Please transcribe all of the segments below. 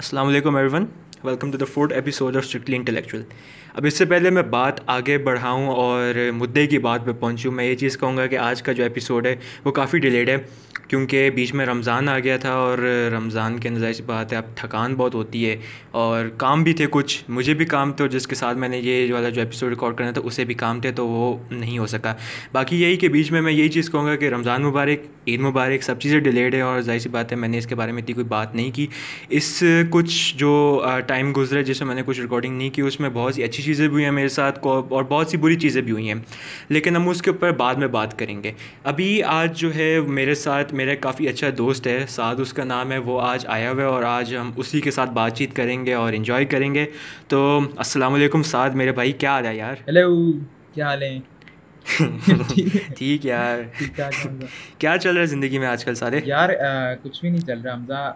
السلام علیکم everyone welcome to the fourth episode of Strictly Intellectual اب اس سے پہلے میں بات آگے بڑھاؤں اور مدعے کی بات پہ پہنچوں. میں یہ چیز کہوں گا کہ آج کا جو ایپیسوڈ ہے وہ کافی ڈیلیڈ ہے. کیونکہ بیچ میں رمضان آ گیا تھا اور رمضان کے اندر ایسی بات ہے، اب تھکان بہت ہوتی ہے اور کام بھی تھے کچھ، مجھے بھی کام تھے جس کے ساتھ میں نے یہ والا جو ایپیسوڈ ریکارڈ کرنا تھا، اسے بھی کام تھے تو وہ نہیں ہو سکا۔ باقی یہی کہ بیچ میں میں یہی چیز کہوں گا کہ رمضان مبارک، عید مبارک، سب چیزیں ڈیلیڈ ہیں اور ظاہر سی بات ہے، میں نے اس کے بارے میں اتنی کوئی بات نہیں کی۔ اس کچھ جو ٹائم گزرے جس میں میں نے کچھ ریکارڈنگ نہیں کی، اس میں بہت سی اچھی چیزیں بھی ہوئی ہیں میرے ساتھ اور بہت سی بری چیزیں بھی ہوئی ہیں۔ لیکن ہم اس کے اوپر بعد میں بات کریں گے۔ ابھی آج جو ہے، میرے ساتھ میرا کافی اچھا دوست ہے سعد اس کا نام ہے وہ آج آیا ہوا ہے اور آج ہم اسی کے ساتھ بات چیت کریں گے اور انجوائے کریں گے۔ تو السلام علیکم سعد میرے بھائی کیا حال ہے یار؟ ہیلو کیا حال ہے ٹھیک یار۔ کیا چل رہا ہے زندگی میں آج کل سارے؟ یار کچھ بھی نہیں چل رہا حمزہ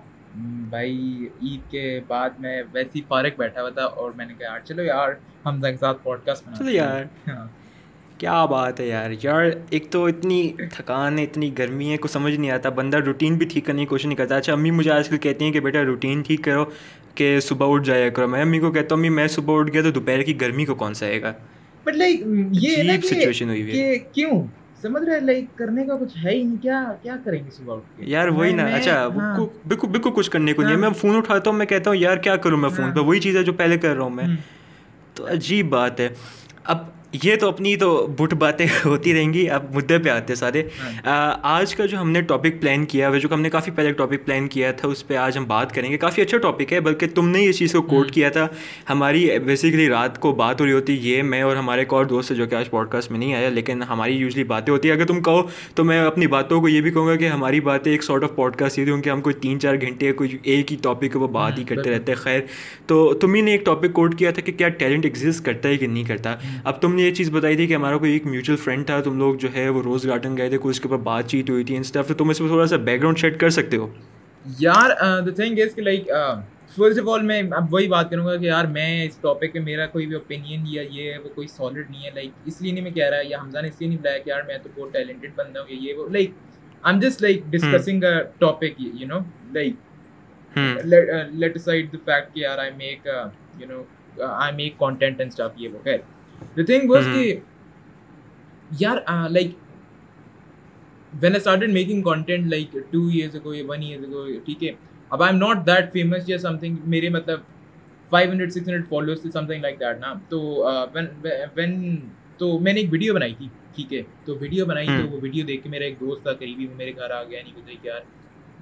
بھائی عید کے بعد میں ویسے ہی فارغ بیٹھا ہوا تھا اور میں نے کہا یار چلو یار حمزہ کے ساتھ پوڈ کاسٹ چلو یار۔ ہاں۔ کیا بات ہے یار یار ایک تو اتنی تھکان ہے اتنی گرمی ہے کچھ سمجھ نہیں آتا بندہ روٹین بھی ٹھیک کرنے کی کوشش نہیں کرتا۔ اچھا امی مجھے آج کل کہتی ہیں کہ بیٹا روٹین ٹھیک کرو کہ صبح اٹھ جایا کرو۔ میں امی کو کہتا ہوں امی میں صبح اٹھ گیا تو دوپہر کی گرمی کو کون سا آئے گا؟ بٹ لائک یہ سچویشن ہوئی ہے۔ کیوں؟ سمجھ رہے لائک کرنے کا کچھ ہے ہی نہیں کیا کیا کریں گے صبح اٹھ کے؟ یار وہی نا اچھا بالکل بالکل کچھ کرنے کو نہیں ہے۔ ہاں۔ میں فون اٹھاتا ہوں میں کہتا ہوں یار کیا کروں میں فون پہ؟ وہی چیز ہے جو پہلے کر رہا ہوں میں۔ تو عجیب بات ہے۔ اب یہ تو اپنی تو بٹ باتیں ہوتی رہیں گی اب مدعے پہ آتے سارے ہاں۔ آج کا جو ہم نے ٹاپک پلان کیا ہے جو کہ ہم نے کافی پہلے ٹاپک پلان کیا تھا اس پہ آج ہم بات کریں گے۔ کافی اچھا ٹاپک ہے بلکہ تم نے اس چیز کو کوٹ کیا تھا۔ ہماری بیسیکلی رات کو بات ہو رہی ہوتی یہ میں اور ہمارے ایک اور دوست ہے جو کہ آج پوڈ کاسٹ میں نہیں آیا لیکن ہماری یوزلی باتیں ہوتی۔ ہیں اگر تم کہو تو میں اپنی باتوں کو یہ بھی کہوں گا کہ ہماری باتیں ایک سارٹ آف پوڈ کاسٹ یہ تھی کہ ہم کوئی تین چار گھنٹے کوئی ایک ہی ٹاپک وہ بات ہی ہاں، کرتے رہتے ہیں خیر۔ تو تم ہی نے ایک ٹاپک کوٹ کیا تھا کہ کیا ٹیلنٹ ایگزسٹ کرتا ہے کہ نہیں کرتا۔ اب تم نے یہ چیز بتائی تھی کہ ہمارا کوئی ایک میوچل فرینڈ تھا تم لوگ جو ہے وہ روز گارڈن گئے تھے کوئی اس کے اوپر بات چیت ہوئی تھی انسٹاف تو تم اس میں تھوڑا سا بیک گراؤنڈ شیٹ کر سکتے ہو؟ یار دا تھنگ از کہ لائک فرسٹ آف آل میں اب وہی بات کروں گا کہ یار میں اس ٹاپک پہ میرا کوئی بھی اوپینین یا یہ وہ کوئی سالڈ نہیں ہے لائک اس لیے نہیں میں کہہ رہا یا حمزہ نے اس لیے نہیں بلایا کہ یار میں تو بہت ٹیلنٹڈ بندہ ہوں یہ وہ like I am just like discussing topic you know like let aside the fact کہ یار I make you know I make content and stuff یہ وہ خیر۔ دا تھنگ واز کہ یار like when I started making content like two years ago one years ago ٹھیک ہے اب I am not that famous یا سم تھنگ میرے مطلب five hundred six hundred followers تھے سم تھنگ لائک دیٹ نا تو وین تو میں نے ایک ویڈیو بنائی تھی ٹھیک ہے تو ویڈیو بنائی تو وہ ویڈیو دیکھ کے میرا ایک دوست تھا قریبی وہ میرے گھر آ گیا نہیں بتائی کہ یار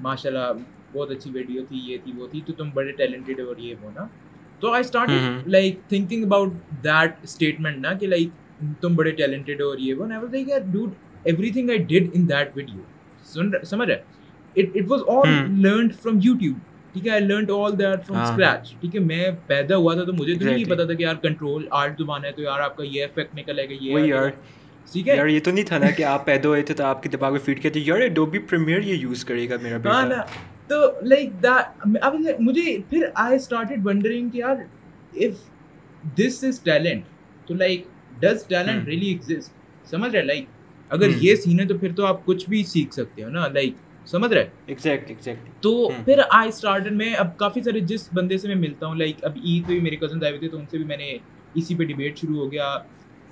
ماشاء اللہ بہت اچھی ویڈیو تھی یہ تھی وہ تھی تو تم بڑے ٹیلنٹڈ اور یہ وہ نا تو I start like thinking about that statement نا کہ لائک تم بڑے ٹیلنٹڈ ہو اور یہ وہ never like dude everything I did in that video سن سمجھ رہے؟ It was all learned from YouTube ٹھیک ہے؟ I learn all that from scratch ٹھیک ہے؟ میں پیدا ہوا تھا تو مجھے تو نہیں پتا تھا کہ یار کنٹرول آرٹ زبان ہے تو یار آپ کا یہ افیکٹ نکلے گا یہ ٹھیک ہے؟ یار یہ تو نہیں تھا نا کہ آپ پیدا ہوئے تھے تو آپ کے دماغ میں فیٹ کیا تھے یار ڈوبی پریمیئر یہ یوز کرے گا میرا بیٹا۔ تو لائک اب مجھے پھر آئی اسٹارٹیڈ ونڈرنگ کہ یار اف دس از ٹیلنٹ تو like does talent really exist سمجھ رہے لائک اگر یہ سین ہے تو پھر تو آپ کچھ بھی سیکھ سکتے ہو نا لائک سمجھ رہے? ایگزیکٹ ایگزیکٹ تو پھر آئی اسٹارٹ میں اب کافی سارے جس بندے سے میں ملتا ہوں لائک اب عید پہ بھی میرے کزن آئے ہوئے تھے تو ان سے بھی میں نے اسی پہ ڈبیٹ شروع ہو گیا۔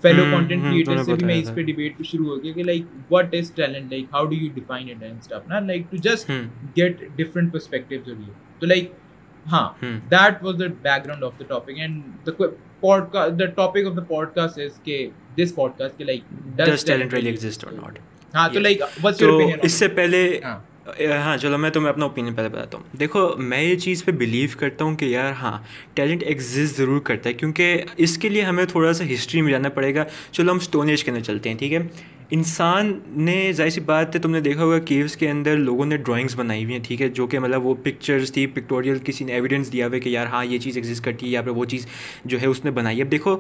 فیلو کانٹینٹ کریٹر سے بھی میں اس پہ ڈبیٹ شروع ہو گیا کہ like what is talent like how do you define it and stuff نا like to just get different perspectives اور یہ تو لائک ہاں that was the background of the topic and the podcast the topic of the podcast is کہ this podcast کے like does talent really exist اور not ہاں تو like what's your opinion اس سے پہلے ہاں چلو، میں تمہیں اپنا اوپینین پہلے بتاتا ہوں۔ دیکھو، میں یہ چیز پہ بلیو کرتا ہوں کہ یار ہاں ٹیلنٹ ایگزسٹ ضرور کرتا ہے، کیونکہ اس کے لیے ہمیں تھوڑا سا ہسٹری میں جانا پڑے گا۔ چلو، ہم اسٹون ایج کے اندر چلتے ہیں، ٹھیک ہے؟ انسان نے، ظاہر سی بات ہے، تم نے دیکھا ہوگا کیوس کے اندر لوگوں نے ڈرائنگس بنائی ہوئی ہیں، ٹھیک ہے؟ جو کہ مطلب وہ پکچرس تھی پکٹوریل کسی نے ایویڈنس دیا ہوا کہ یار ہاں یہ چیز ایگزسٹ کرتی ہے، یا پھر وہ چیز جو ہے اس نے بنائی۔ ہے اب دیکھو،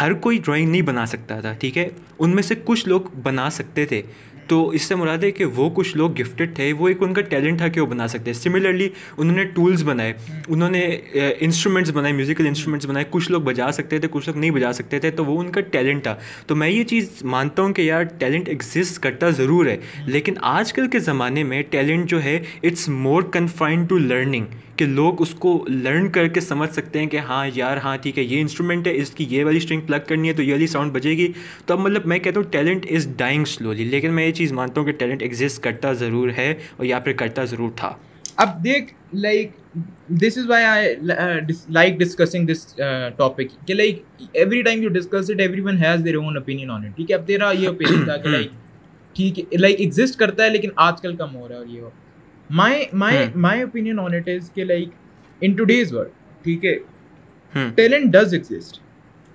ہر کوئی ڈرائنگ نہیں بنا سکتا تھا، ٹھیک ہے؟ ان میں سے کچھ لوگ بنا سکتے تھے۔ تو اس سے مراد ہے کہ وہ کچھ لوگ گفٹڈ تھے، وہ ایک ان کا ٹیلنٹ تھا کہ وہ بنا سکتے۔ سملرلی انہوں نے ٹولس بنائے۔ انہوں نے انسٹرومنٹس بنائے میوزیکل انسٹرومنٹس بنائے۔ کچھ لوگ بجا سکتے تھے، کچھ لوگ نہیں بجا سکتے تھے، تو وہ ان کا ٹیلنٹ تھا۔ تو میں یہ چیز مانتا ہوں کہ یار ٹیلنٹ ایگزسٹ کرتا ضرور ہے۔ لیکن آج کل کے زمانے میں ٹیلنٹ جو ہے it's more confined to learning کہ لوگ اس کو لرن کر کے سمجھ سکتے ہیں کہ ہاں یار ہاں ٹھیک ہے یہ انسٹرومنٹ ہے اس کی یہ والی اسٹرنگ پلگ کرنی ہے تو یہ والی ساؤنڈ بجے گی۔ تو اب مطلب میں کہتا ہوں ٹیلنٹ از ڈائنگ سلولی لیکن میں یہ چیز مانتا ہوں کہ ٹیلنٹ ایگزسٹ کرتا ضرور ہے اور یا پھر کرتا ضرور تھا۔ اب دیکھ like this is why I like discussing this topic کہ like every time you discuss it everyone has their own opinion on it ٹھیک ہے؟ اب تیرا یہ اوپینین تھا کہ لائک ٹھیک ہے لائک ایگزسٹ کرتا ہے لیکن آج کل کم ہو رہا ہے اور یہ ہو۔ مائی مائی my opinion on it is کہ like in today's world ٹھیک ہے؟ ٹیلنٹ ڈز ایگزسٹ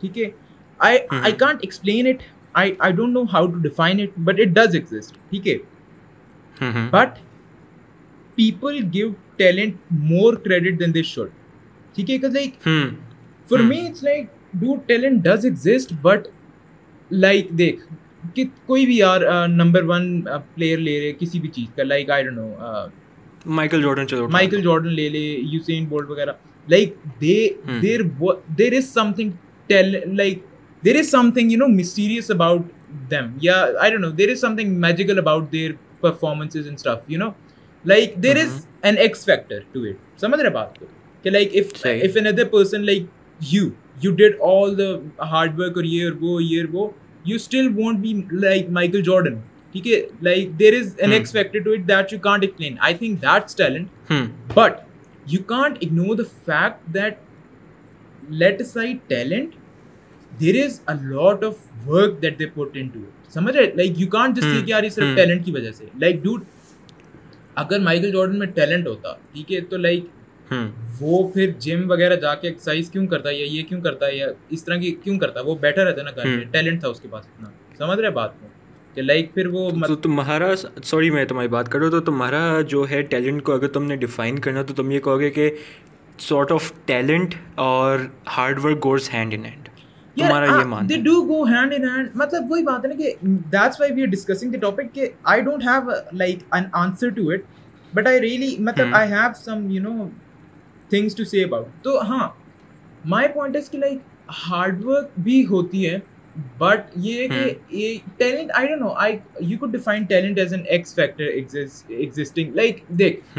ٹھیک ہے؟ I I can't explain it I I don't know how to define it but it does exist ٹھیک ہے؟ But people give talent more credit than this should ٹھیک ہے؟ Like for me it's like do talent does exist but like دیکھ کہ کوئی بھی یار number one player لے رہے کسی بھی چیز کا like I don't know Michael Jordan چلو مائیکل جارڈن لے لے یوسین بولٹ وغیرہ۔ Like they there there is something like there is something you know mysterious about them یا I don't know there is something magical about their performances and stuff you know like there is an X factor to it سمجھ رہے بات کو کہ like if if another person like you you did all the hard work اور یہ اور وہ یہ اور وہ you still won't be like Michael Jordan ٹھیک ہے؟ Like there is an X factor to it that you can't explain I think that's talent but you can't ignore the fact that let aside talent there is a lot of work that they put into سمجھ رہے like you can't just کہ یار یہ صرف talent کی وجہ سے like ڈوڈ اگر مائیکل جارڈن میں ٹیلنٹ ہوتا ٹھیک ہے تو لائک وہ پھر جم وغیرہ جا کے ایکسرسائز کیوں کرتا ہے یا یہ کیوں کرتا ہے یا اس طرح کی کیوں کرتا ہے وہ بیٹھا رہتا ہے نا گھر میں ٹیلنٹ تھا اس کے پاس اتنا سمجھ رہے بات کو کہ لائک پھر وہ تمہارا سوری میں تمہاری بات کروں تو تمہارا جو ہے ٹیلنٹ کو اگر تم نے ڈیفائن کرنا تو تم یہ کہو گے کہ سارٹ آف ٹیلنٹ اور hard work goes hand in hand تمہارا یہ man they do go hand in hand مطلب وہی بات ہے نا کہ that's why we are discussing the topic کہ I don't have like an answer to it but I really مطلب I have some you know things to see about تو ہاں مائی پوائنٹ از کہ لائک ہارڈ ورک بھی ہوتی ہے but یہ کہ talent I don't know I you could define talent as an X factor existing like دیکھ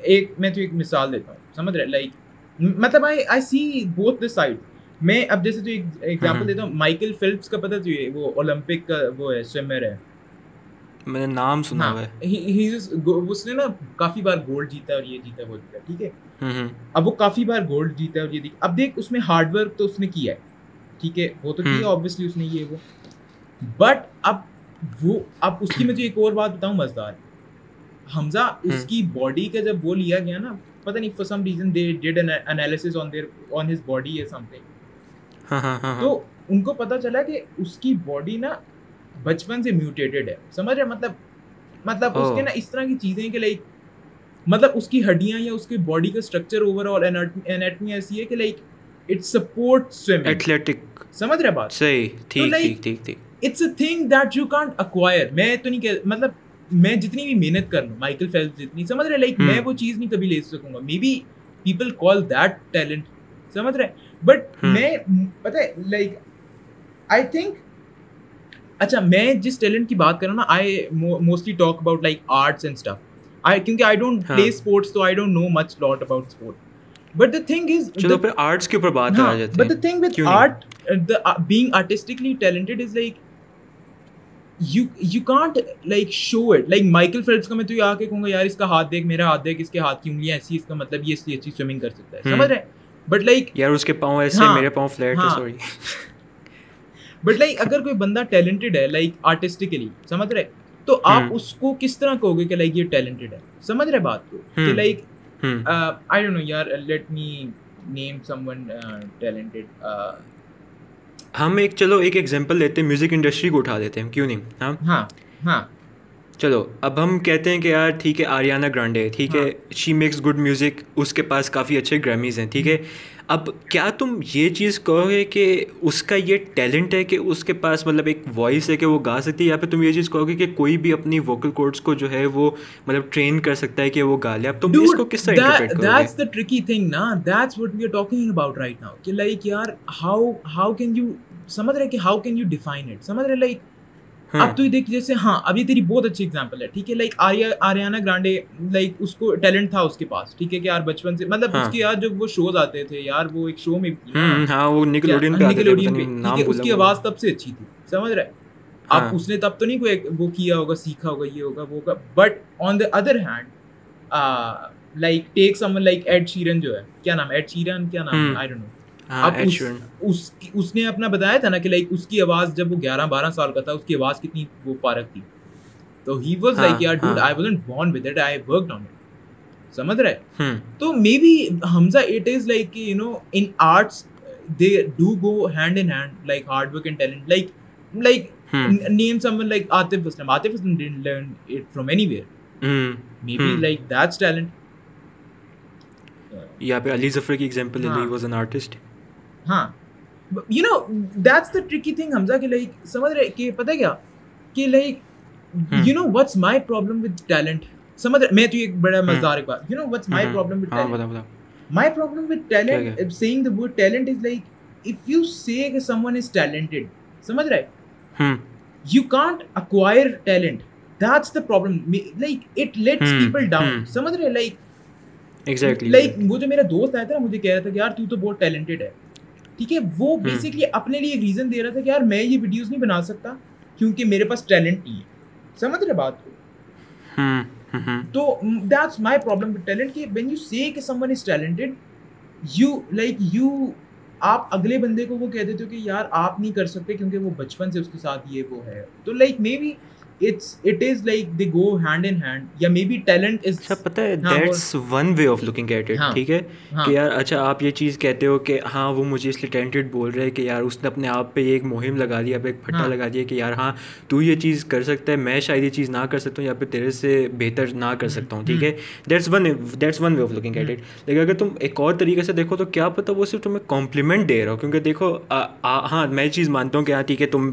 ایک میں تو ایک مثال دیتا ہوں سمجھ رہے لائک مطلب آئی آئی سی بوتھ دا سائڈ میں اب جیسے تو ایگزامپل دیتا ہوں مائیکل فلپس کا پتہ تو یہ وہ اولمپک کا وہ ہے سوئمر ہے میں نے نام سنا ہوا ہے اس نے نا کافی بار گولڈ جیتا اور یہ جیتا وہ جیتا ٹھیک ہے اب وہ کافی بار گولڈ جیتا اور یہ اب دیکھ اس میں ہارڈ ورک تو اس نے کیا ہے ٹھیک ہے وہ تو کیا آبویسلی اس نے یہ وہ۔ بٹ اب وہ اب اس کی مجھے ایک اور بات بتاؤں مزدار۔ حمزہ اس کی باڈی کا جب وہ لیا گیا نا پتہ نہیں for some reason they did analysis on their on his body یا سم تھنگ تو ان کو پتہ چلا کہ اس کی باڈی نا بچپن سے میوٹیٹڈ ہے۔ سمجھ رہے مطلب مطلب اس کے نا اس طرح کی چیزیں کہ لائک مطلب اس کی ہڈیاں یا اس کی باڈی کا اسٹرکچر اوور آل انیٹمی ایسی ہے کہ لائک اٹ سپورٹ ایتھلیٹک سمجھ رہے بات؟ صحیح ٹھیک ٹھیک ٹھیک ٹھیک۔ It's a thing that you can't acquire میں تو نہیں کہ مطلب میں جتنی بھی محنت کر لوں مائیکل فیلپ جتنی سمجھ رہے؟ لائک میں وہ چیز نہیں کبھی لے سکوں گا۔ Maybe people call that talent سمجھ رہے؟ بٹ میں پتہ ہے لائک آئی تھنک اچھا میں جس ٹیلنٹ کی بات کر رہا ہوں نا I mostly talk about like arts and stuff I کیونکہ آئی ڈونٹ پلے اسپورٹس تو I don't know much lot about sport but the thing is چلو پھر آرٹس کے اوپر بات آ جاتی but the thing with art being artistically talented is like you you can't like show it like Michael Phelps کا میں تو یہ آ کے کہوں گا یار اس کا ہاتھ دیکھ میرا ہاتھ دیکھ اس کے ہاتھ کی انگلیاں ایسی اس کا مطلب یہ اس لیے اچھی سوئمنگ کر سکتا ہے۔ سمجھ رہے بٹ لائک یار اس کے پاؤں ایسے میرے پاؤں فلیٹ ہے سوری بٹ لائک اگر کوئی بندہ ٹیلنٹڈ ہے لائک آرٹسٹکلی سمجھ رہے تو آپ اس کو کس طرح کہو گے کہ لائک یہ ٹیلنٹڈ ہے؟ سمجھ رہے بات کو؟ کہ لائک آئی ڈونٹ نو یار let me name someone talented ہم ایک چلو ایک ایگزامپل لیتے ہیں میوزک انڈسٹری کو اٹھا دیتے ہیں کیوں نہیں؟ ہاں؟ ہاں ہاں۔ چلو اب ہم کہتے ہیں کہ یار ٹھیک ہے آریانہ گرانڈے ٹھیک ہے شی میکس گڈ میوزک اس کے پاس کافی اچھے گرامیز ہیں ٹھیک ہے۔ اب کیا تم یہ چیز کہو گے کہ اس کا یہ ٹیلنٹ ہے کہ اس کے پاس مطلب ایک وائس ہے کہ وہ گا سکتی ہے یا پھر تم یہ چیز کہو گے کہ کوئی بھی اپنی ووکل کوڈس کو جو ہے وہ مطلب ٹرین کر سکتا ہے کہ وہ گا لے؟ اب تم اس کو کس طرح انٹرپریٹ کرو گے؟ دیٹس دی ٹرکی تھنگ نا۔ That's what we are talking about right now کہ لائک یار ہاؤ ہاؤ کین یو سمجھ رہے کہ how can you define it سمجھ رہے لائک اب تو یہ دیکھ جیسے ہاں اب یہ تیری بہت اچھی اگزامپل ہے ٹھیک ہے؟ Like Aria Ariana Grande like اس کو ٹیلنٹ تھا اس کے پاس ٹھیک ہے کہ یار بچپن سے مطلب اس کے یار جب وہ شوز آتے تھے یار وہ ایک شو میں ہاں اس کی آواز تب سے اچھی تھی سمجھ رہے؟ اب اس نے تب تو نہیں کوئی وہ کیا ہوگا سیکھا ہوگا یہ ہوگا وہ ہوگا but on the other hand like take some like Ed Sheeran جو ہے کیا نام؟ ایڈ شیرن کیا نام؟ آئی ڈونٹ نو اب اس اس نے اپنا بتایا تھا نا کہ لائک اس کی آواز جب وہ گیارہ بارہ سال کا تھا اس کی آواز کتنی وہ فارغ تھی۔ تو ہی واز لائک یار dude I was born with it I work on it سمجھ رہے؟ تو maybe Hamza it is like you know in arts they do go hand in hand like hard work and talent like like name someone like Atif Aslam Atif Aslam didn't learn it from anywhere maybe like that's talent یہاں پہ علی ظفر کی example ہے he was an artist ہاں۔ You know that's the tricky thing Hamza کہ like سمجھ رہے کہ پتہ کیا؟ کہ like you know what's my problem with talent سمجھ رہے میں تو ایک بڑا مزدار ایک بات you know what's my problem with talent my problem with talent saying the word talent is like if you say کہ سم ون از ٹیلنٹڈ سمجھ رہے؟ You can't acquire talent that's the problem like it lets people down سمجھ رہے؟ Like like وہ جو میرا دوست آیا تھا مجھے کہہ رہا تھا کہ یار تو بہت ٹیلنٹڈ ہے۔ ٹھیک ہے؟ وہ بیسکلی اپنے لیے ایک ریزن دے رہا تھا کہ یار میں یہ ویڈیوز نہیں بنا سکتا کیونکہ میرے پاس ٹیلنٹ نہیں ہے۔ سمجھ رہے بات کو؟ تو that's my problem with talent کہ وین یو کہ someone is talented you like you آپ اگلے بندے کو وہ کہہ دیتے ہو کہ یار آپ نہیں کر سکتے کیونکہ وہ بچپن سے اس کے ساتھ یہ وہ ہے۔ تو like maybe it's it is like they go hand in hand یا مے بی ٹیلنٹ از اچھا پتہ ہے that's one way of looking at it ٹھیک ہے؟ کہ یار اچھا آپ یہ چیز کہتے ہو کہ ہاں وہ مجھے اس لیے ٹیلنٹڈ بول رہے ہیں کہ یار اس نے اپنے آپ پہ ایک مہم لگا دیا ایک پھٹا لگا دیا کہ یار ہاں تو یہ چیز کر سکتا ہے میں شاید یہ چیز نہ کر سکتا ہوں یا پھر تیرے سے بہتر نہ کر سکتا ہوں ٹھیک ہے؟ That's one that's one way of looking at it لیکن اگر تم ایک اور طریقے سے دیکھو تو کیا پتہ وہ صرف تمہیں کمپلیمنٹ دے رہا ہو کیونکہ دیکھو ہاں میں یہ چیز مانتا ہوں کہ ہاں ٹھیک ہے تم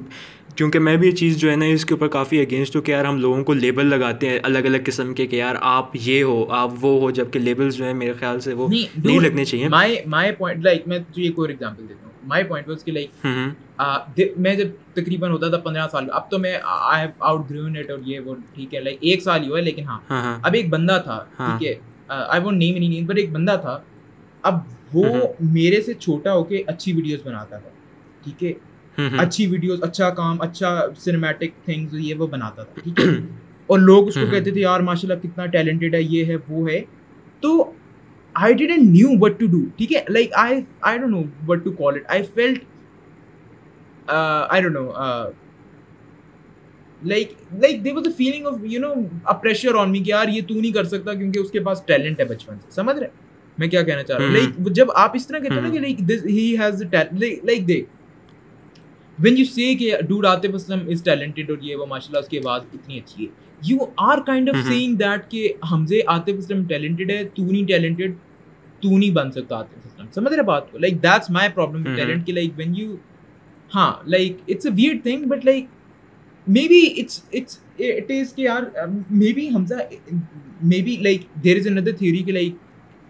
کیونکہ میں بھی یہ چیز جو ہے نا اس کے اوپر کافی اگینسٹ ہوں کہ یار ہم لوگوں کو لیبل لگاتے ہیں الگ الگ قسم کے کہ یار آپ یہ ہو آپ وہ ہو جبکہ لیبلس جو ہیں میرے خیال سے وہ نہیں لگنے چاہیے۔ مائی پوائنٹ لائک میں تجھے ایک اور ایگزامپل دیتا ہوں۔ مائی پوائنٹ واز کہ لائک میں جب تقریباً ہوتا تھا پندرہ سال اب تو میں I have outgrown it اور یہ وہ ٹھیک ہے لائک ایک سال ہی ہوا ہے لیکن ہاں۔ اب ایک بندہ تھا ٹھیک ہے I won't name any name but ایک بندہ تھا اب وہ میرے سے چھوٹا ہو کے اچھی ویڈیوز بناتا تھا ٹھیک ہے۔ اچھی ویڈیوز اچھا کام اچھا سنیمیٹک تھنگز یہ وہ بناتا تھا ٹھیک ہے؟ اور لوگ اس کو کہتے تھے یار ماشاء اللہ کتنا ٹیلنٹڈ ہے یہ ہے وہ ہے۔ تو I didn't knew what to do ٹھیک ہے؟ Like I I don't know what to call it I felt I don't know like like they was a feeling of you know uh pressure on me کہ یار یہ تو نہیں کر سکتا کیونکہ اس کے پاس ٹیلنٹ ہے بچپن سے۔ سمجھ رہے میں کیا کہنا چاہ رہا ہوں؟ لائک جب آپ اس طرح کہتے ہیں نا کہ لائک ہی ہیز لائک دیکھ وین یو سی کہ dude Atif Aslam is talented اور یہ وہ ماشاء اللہ اس کی آواز اتنی اچھی ہے you are kind of saying that کہ حمزے عاطف اسلم ٹیلنٹڈ ہے تو نہیں ٹیلنٹڈ تو نہیں بن سکتا عاطف اسلم سمجھ رہے بات کو؟ Like that's my problem with talent کہ لائک وین یو ہاں like it's a weird thing but like maybe it's it's it is کہ یار maybe Hamza maybe like there is another theory کہ like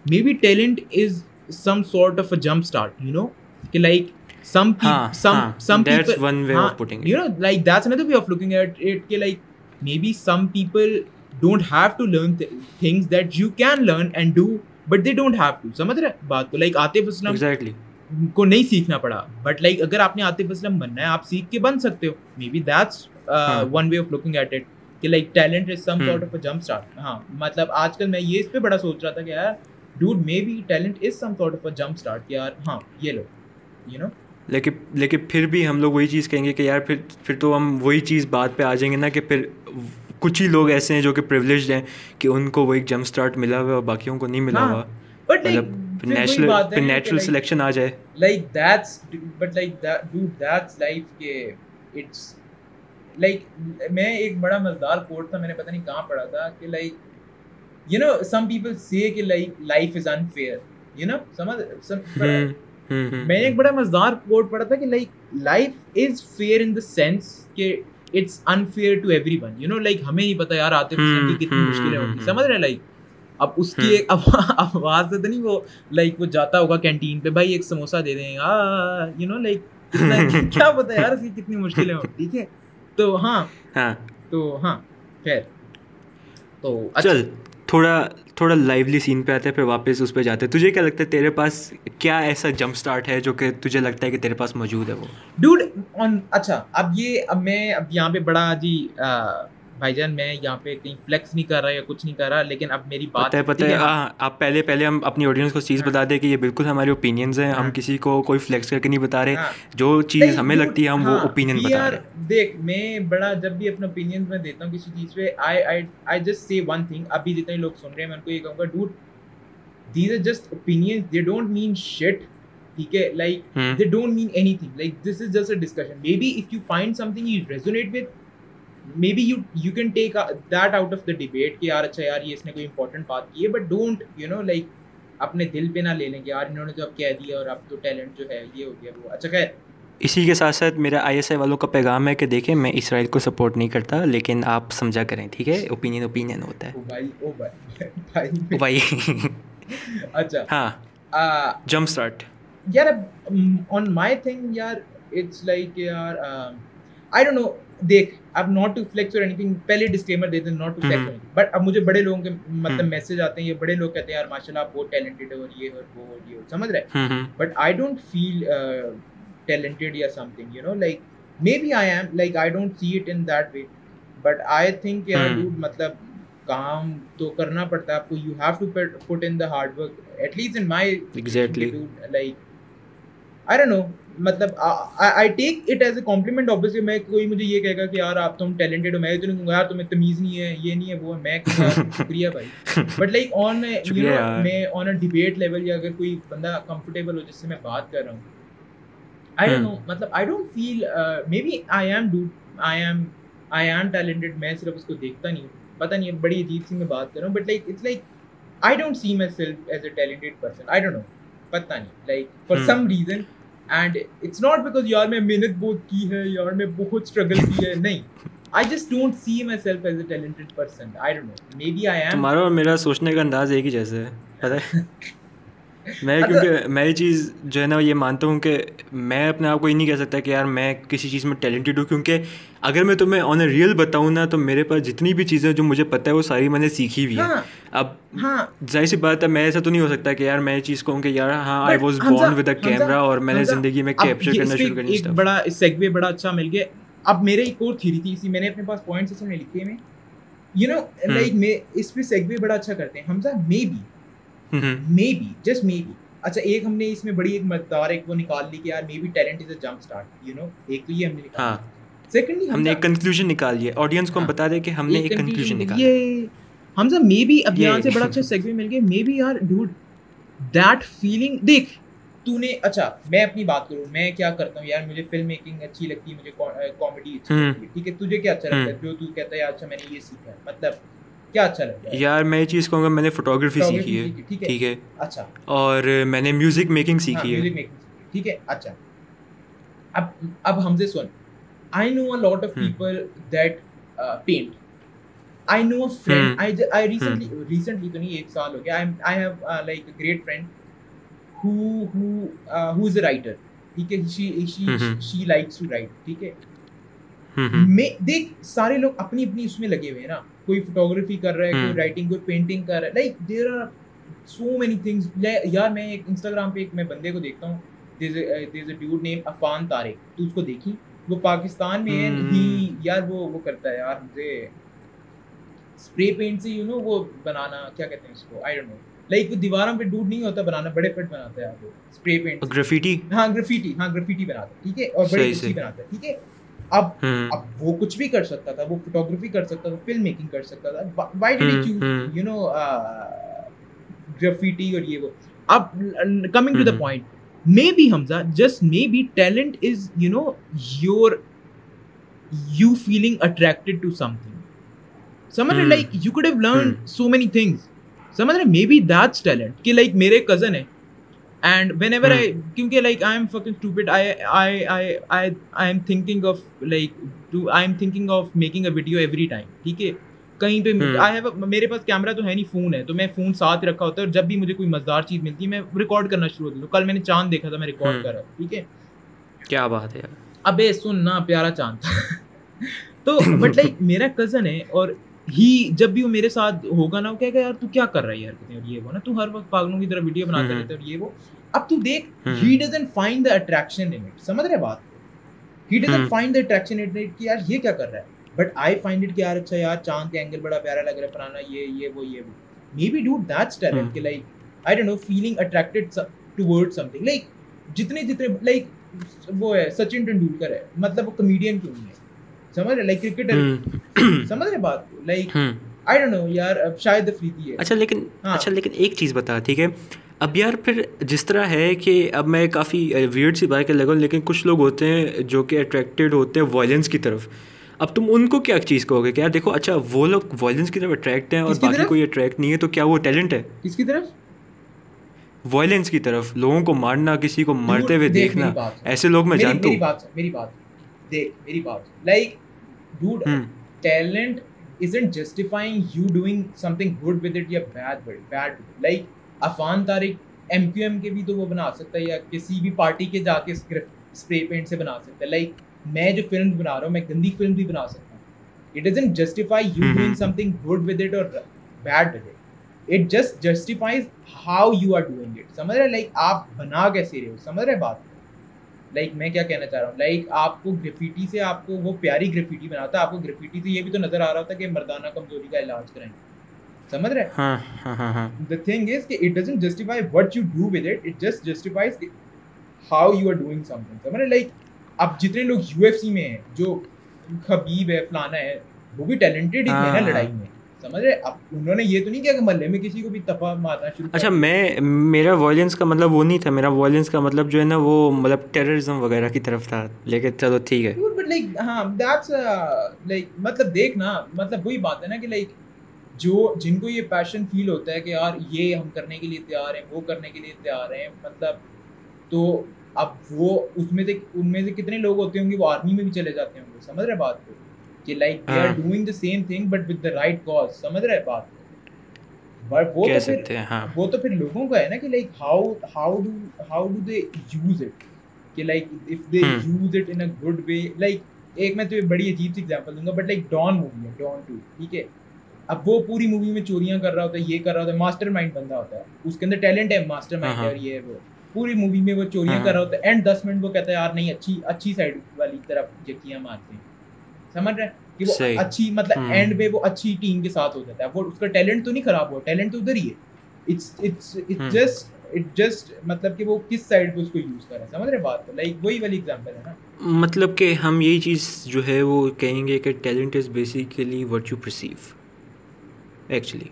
maybe talent is some sort of a jump start you know کہ like it. you know like that's another way of looking at it کہ like maybe some people don't have to learn th- things that you can learn and do but they don't have to. سمجھ رہے بات کو like Atif Aslam exactly. کو نہیں سیکھنا پڑا but like اگر آپ نے عاطف اسلم بننا ہے آپ سیکھ کے بن سکتے ہو maybe that's one way of looking at it کہ like talent is some sort of a jump start ہاں مطلب آج کل میں یہ اس پہ بڑا سوچ رہا تھا کہ یار dude maybe talent is some sort of a jump start کہ یار ہاں یہ لو یو نو لیکن لیکن پھر بھی ہم لوگ وہی چیز کہیں گے کہ یار پھر پھر تو ہم وہی چیز بات پہ آ جائیں گے نا کہ پھر کچھ ہی لوگ ایسے ہیں جو کہ پریولیجڈ ہیں کہ ان کو وہ ایک جمپ اسٹارٹ ملا ہوا ہے اور باقیوں کو نہیں ملا ہوا۔ مطلب نیچرل نیچرل سلیکشن آ جائے۔ Like that's but like that's life کہ اٹس لائک میں ایک بڑا مزدار کوٹ تھا میں نے پتہ نہیں کہاں پڑھا تھا کہ like you know some people say کہ like life is unfair you know سمجھ میں نے ایک بڑا مزدار کوٹ پڑھا تھا کہ like life is fair in the sense کہ it's unfair to everyone you know like ہمیں نہیں پتا یار آتے کی کتنی مشکلیں ہوتی سمجھ رہے لائک اب اس کی ایک آواز تو نہیں وہ لائک وہ جاتا ہوگا کینٹین پہ بھائی ایک سموسا دے دیں۔ یو نو لائک کیا پتا یار اس کی کتنی مشکلیں ہوں ٹھیک ہے تو ہاں ہاں۔ تو ہاں خیر۔ تو اچھا۔ چل تھوڑا تھوڑا لائیولی سین پہ آتے ہیں، پھر واپس اس پہ جاتے ہیں۔ تجھے کیا لگتا ہے تیرے پاس کیا ایسا جمپ اسٹارٹ ہے جو کہ تجھے لگتا ہے کہ تیرے پاس موجود ہے وہ؟ ڈوڈ آن اچھا اب یہ، اب میں، اب یہاں پہ بڑا جی بھائی جان میں یہاں پہ کہیں فلیکس نہیں کر رہا یا کچھ نہیں کر رہا لیکن اب میری بات پتہ ہے پتہ ہے ہاں آپ پہلے پہلے ہم اپنی آڈینس کو چیز بتا دیں کہ یہ بالکل ہمارے اوپینینز ہیں ہم کسی کو کوئی فلیکس کر کے نہیں بتا رہے۔ جو چیز ہمیں لگتی ہے ہم وہ اوپینین بتا رہے ہیں۔ دیکھ میں بڑا جب بھی اپنا اوپینین میں دیتا ہوں کسی چیز پہ I I I just say one thing ابھی جتنے لوگ سن رہے ہیں میں ان کو یہ کہوں گا dude these are just opinion they don't mean shit ٹھیک ہے؟ Like they don't mean anything like this is just a discussion maybe if you find something you resonate with maybe you you can take that out of the debate کہ یار اچھا یار یہ اس نے کوئی important بات کی ہے but don't you know like اپنے دل پہ نہ لے لیں کہ یار انہوں نے تو اب کہہ دیا اور اب تو ٹیلنٹ جو ہے یہ ہو گیا وہ اچھا خیر اسی کے ساتھ ساتھ میرا آئی ایس آئی والوں کا پیغام ہے کہ دیکھیں میں اسرائیل کو سپورٹ نہیں کرتا لیکن آپ سمجھا کریں ٹھیک ہے اوپینین اوپینین ہوتا ہے بھائی اچھا ہاں جمپ اسٹارٹ یار آن مائی تھنگ یار اٹس لائک یار آئی ڈونٹ نو دیکھ اب ناٹ ٹو فلیکس اور اینی تھنگ پہلے ڈسکلیمر دیتے ہیں ناٹ ٹو فلیکس بٹ اب مجھے بڑے لوگوں کے مطلب میسج آتے ہیں یہ بڑے لوگ کہتے ہیں یار ماشاء اللہ آپ بہت ٹیلنٹڈ اور یہ اور وہ اور یہ سمجھ رہے but I don't feel talented یا something you know like maybe I am like I don't see it in that way but I think یار ڈوڈ مطلب کام تو کرنا پڑتا ہے آپ کو you have to put in the hard work at least in my exactly like I don't know مطلب I take it as a compliment obviously میں کوئی مجھے یہ کہے گا کہ یار آپ تم ٹیلنٹڈ ہو میں تو نہیں کہوں گا یار تمہیں تمیز نہیں ہے یہ نہیں ہے وہ میں شکریہ بھائی. بٹ لائک آن میں آن اے ڈبیٹ لیول یا اگر کوئی بندہ کمفرٹیبل ہو جس سے میں بات کر رہا ہوں آئی ڈونٹ نو مطلب I don't feel maybe I am do I am I am talented میں صرف اس کو دیکھتا نہیں ہوں. پتہ نہیں بڑی عجیب سی میں بات کر رہا ہوں but like it's like I don't see myself as a talented person I don't know پتہ نہیں like for some reason and it's not because یار میں محنت بہت کی ہے یار میں بہت اسٹرگل کی ہے نہیں I just don't see myself as a talented person I don't know maybe I am تمہارا اور میرا سوچنے کا انداز ایک ہی جیسے ہے پتہ ہے میں کیونکہ میں یہ چیز جو ہے نا یہ مانتا ہوں کہ میں اپنے آپ کو یہ نہیں کہہ سکتا کہ یار میں کسی چیز میں ٹیلنٹڈ ہوں کیونکہ اگر میں تمہیں آن اے ریئل بتاؤں نا تو میرے پاس جتنی بھی چیزیں جو مجھے پتہ ہے وہ ساری میں نے سیکھی ہوئی ہیں۔ اب ظاہر سی بات ہے میں ایسا تو نہیں ہو سکتا کہ یار میں یہ چیز کہوں کہ یار ہاں I was born with a camera اور میں نے زندگی میں کیپچر کرنا شروع کرنا ایک بڑا سیگوے بڑا اچھا مل گیا۔ اب میرے ایک اور تھیری تھی اسی میں نے اپنے پاس پوائنٹس اصل میں لکھے میں یو نو لائک میں اس پہ سیگوے بڑا اچھا کرتے ہیں۔ Hamza maybe maybe just maybe اچھا ایک ہم نے اس میں بڑی ایک مقدار ایک وہ نکال لی کہ یار maybe talent is a jump start you know ایک تو یہ ہم نے سیکنڈلی ہم نے ایک کنکلوژن نکال لیا آڈینس کو ہم بتا دیں کہ ہم نے ایک کنکلوژن نکالا۔ حمزہ مے بی اب یہاں سے بڑا اچھا سیگوے مل گیا۔ مے بی یار ڈوڈ دیٹ فیلنگ دیکھ تو نے اچھا میں اپنی بات کروں میں کیا کرتا ہوں؟ یار مجھے فلم میکنگ اچھی لگتی ہے مجھے کامیڈی اچھی لگتی ہے ٹھیک ہے؟ تجھے کیا اچھا لگتا ہے؟ جو تو کہتا ہے اچھا میں نے یہ سیکھا ہے۔ مطلب کیا اچھا لگتا ہے یار میں یہ چیز کہوں گا میں نے فوٹوگرافی سیکھی ہے ٹھیک ہے؟ اچھا۔ اور میں نے میوزک میکنگ سیکھی ہے۔ ٹھیک ہے؟ اچھا۔ اب اب ہم سے سن۔ I know a lot of people that paint I know a friend I recently recently تو نہیں ایک سال ہو گیا۔ I have like great friend who is a writer ٹھیک ہے؟ شی لائکس ٹو رائٹ ٹھیک ہے؟ دیکھ سارے لوگ اپنی اپنی اس میں لگے ہوئے ہیں نا۔ کوئی فوٹوگرافی کر رہا ہے کوئی رائٹنگ کوئی پینٹنگ کر رہا ہے۔ Like there are so many things یار میں ایک انسٹاگرام پہ ایک میں بندے کو دیکھتا ہوں۔ There is a dude name Affan Tariq تو اس کو دیکھی۔ وہ پاکستان میں ہے ہی یار وہ وہ کرتا ہے۔ یار مجھے اسپرے پینٹ سے یو نو وہ بنانا کیا کہتے ہیں اس کو؟ آئی ڈونٹ نو لائک وہ دیواروں پہ ڈوڈ نہیں ہوتا بنانا بڑے فٹ بناتا ہے وہ۔ اسپرے پینٹ گرافیٹی ہاں گرافیٹی ہاں گرافیٹی بناتا ہے ٹھیک ہے؟ اور بڑے اچھی بناتا ہے ٹھیک ہے؟ اب اب وہ کچھ بھی کر سکتا تھا وہ فوٹوگرافی کر سکتا تھا فلم میکنگ کر سکتا تھا۔ Why did choose you know graffiti اور یہ وہ؟ اب coming to the point maybe Hamza just maybe talent is you know your you feeling attracted to something سمجھ رہے like you could have learn so many things سمجھ رہے maybe that's talent کہ like میرے cousin ہے and whenever I کیونکہ like I am fucking stupid I am thinking of like to I am thinking of making a video every time ٹھیک ہے کہیں پہ آئی ہیو میرے پاس camera تو ہے نہیں فون ہے تو میں فون ساتھ رکھا ہوتا ہے اور جب بھی مجھے کوئی مزدار چیز ملتی ہے میں ریکارڈ کرنا شروع ہوتا ہوں کل میں نے چاند دیکھا تھا میں ریکارڈ کر رہا ٹھیک ہے کیا بات ہے ابے سن نا پیارا چاند تھا تو بٹ لائک میرا کزن ہے اور ہی جب بھی وہ میرے ساتھ ہوگا نا وہ کہے گا یار تو کیا کر رہا ہے یار کہتے اور یہ وہ نا تو ہر وقت پاگلوں کی طرح ویڈیو بناتے رہتے اور یہ وہ۔ اب تو دیکھ he doesn't find the attraction in it سمجھ رہے بات؟ He doesn't find the attraction in it کہ یار یہ کیا کر رہا ہے؟ بٹ آئی فائنڈ اٹ کہ یار اچھا یار چاند کا اینگل بڑا پیارا لگ رہا ہے فلانا یہ یہ وہ یہ وہ۔ Maybe do that's talent کہ like I don't know feeling attracted toward something like جتنے جتنے لائک وہ ہے سچن ٹنڈولکر ہے۔ مطلب وہ کمیڈین کیوں نہیں ہے؟ سمجھ رہے لائک کرکٹر سمجھ رہے بات؟ لائک آئی ڈونٹ نو یار شاید افریدی ہے۔ اچھا لیکن اچھا لیکن ایک چیز بتا ٹھیک ہے؟ اب یار پھر جس طرح ہے کہ اب میں کافی ویئرڈ سی بات کر لگا لیکن کچھ لوگ ہوتے ہیں جو کہ اٹریکٹیڈ ہوتے ہیں وائلنس کی طرف۔ اب تم ان کو کیا چیز کہو گے کہ یار دیکھو اچھا وہ لوگ وائلنس کی طرف اٹریکٹ ہیں اور باقی کوئی اٹریکٹ نہیں ہے تو کیا وہ ٹیلنٹ ہے؟ کس کی طرف؟ وائلنس کی طرف لوگوں کو مارنا کسی کو مرتے ہوئے دیکھنا۔ ایسے لوگ میں جانتا ہوں۔ میری بات دیکھ میری بات۔ Like dude talent isn't justifying you doing something good with it یا bad bad like Affan Tariq M Q M کے بھی تو وہ بنا سکتا ہے یا کسی بھی پارٹی کے جا کے اسپرے پینٹ سے بنا سکتا ہے لائک میں جو فلم بنا رہا ہوں میں گندی فلم بھی بنا سکتا ہوں it doesn't justify you doing something good with it اور bad with it it just justifies how you are doing it سمجھ رہے لائک آپ بنا کیسے رہے ہو سمجھ رہے بات لائک میں کیا کہنا چاہ رہا ہوں؟ لائک آپ کو گرفیٹی سے آپ کو وہ پیاری گرفیٹی بناتا ہے۔ آپ کو گرفیٹی سے یہ بھی تو نظر آ رہا تھا کہ مردانہ کمزوری کا علاج کریں۔ سمجھ رہے دا تھنگ از کہ it doesn't justify what you do with it it just justifies how you are doing something سمجھ رہے لائک اب جتنے لوگ یو ایف سی میں ہیں جو خبیب ہے فلانا ہے وہ بھی ٹیلنٹڈ ہی تھے نا لڑائی میں۔ سمجھ رہے اب انہوں نے یہ تو نہیں کیا کہ محلے میں کسی کو بھی تفا مارنا شروع اچھا میں میرا وائلنس کا مطلب وہ نہیں تھا میرا وائلنس کا مطلب جو ہے نا وہ مطلب ٹیررزم وغیرہ کی طرف تھا۔ لیکن چلو ٹھیک ہے۔ لائک ہاں دیٹس لائک مطلب دیکھ نا مطلب وہی بات ہے نا کہ لائک جو جن کو یہ پیشن فیل ہوتا ہے کہ یار یہ ہم کرنے کے لیے تیار ہیں وہ کرنے کے لیے تیار ہیں مطلب تو اب وہ اس میں سے ان میں سے کتنے لوگ ہوتے ہوں گے؟ وہ آرمی میں بھی چلے جاتے ہوں گے سمجھ رہے بات کو؟ کہ like they are doing the same thing but the right cause سمجھ رہے بات؟ بٹ وہ تو پھر ہاں۔ وہ تو پھر لوگوں کا ہے نا کہ like how how do how do they use it کہ like if they use it in a good way like ایک میں تو بڑی عجیب سی ایگزامپل دوں گا بٹ لائک ڈان مووی ہے ڈان ٹو ٹھیک ہے؟ اب وہ پوری مووی میں چوریاں کر رہا ہوتا ہے یہ کر رہا ہوتا ہے ماسٹر مائنڈ بندہ ہوتا ہے اس کے اندر ٹیلنٹ ہے ماسٹر مائنڈ ہے اور یہ وہ۔ پوری مووی میں وہ چوریاں کر رہا ہوتا ہے اینڈ دس منٹ وہ کہتا ہے یار نہیں اچھی اچھی سائڈ والی طرف یقیاں مارتے ہیں۔ سمجھ رہے کہ وہ اچھی مطلب اینڈ میں وہ اچھی ٹیم کے ساتھ ہو جاتا ہے۔ وہ اس کا ٹیلنٹ تو نہیں خراب ہوا ٹیلنٹ تو ادھر ہی ہے۔ جسٹ اٹ جسٹ مطلب کہ وہ کس سائڈ پہ اس کو یوز کر رہا ہے سمجھ رہے بات؟ لائک وہی والی ایگزامپل ہے نا۔ مطلب کہ ہم یہی چیز جو ہے وہ کہیں گے کہ talent is basically what you perceive actually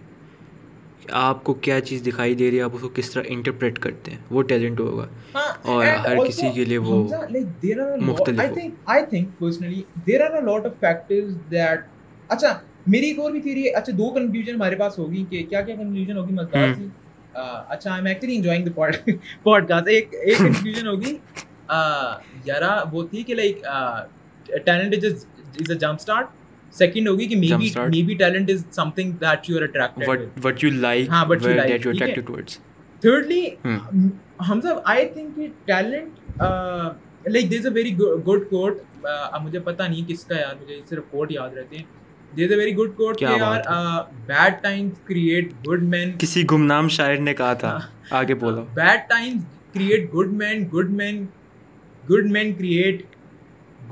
آپ کو کیا چیز دکھائی دے رہی ہے آپ اس کو کس طرح انٹرپریٹ کرتے ہیں؟ وہ ٹیلنٹ ہوگا۔ ہاں، اور ہر کسی کے لیے وہ مختلف اچھا میری ایک اور بھی تھیری ہے۔ اچھا دو کنفیوژن ہمارے پاس ہوگی کہ کیا کیا کنفیوژن ہوگی؟ مزدار سی۔ اچھا I am actually enjoying the podcast ایک ایک کنفیوژن ہوگی۔ یارا وہ تھی کہ like talent is a jump start second ہوگی کہ maybe maybe talent is something that you are attracted what you like ہاں what you like attracted towards thirdly Hamza I think کہ talent like there is a very good quote مجھے پتہ نہیں کس کا یار مجھے صرف کوٹ یاد رہتے ہیں there is a very good quote کہ یار bad times create good men کسی گمنام شاعر نے کہا تھا آگے بولو bad times create good men good men good men create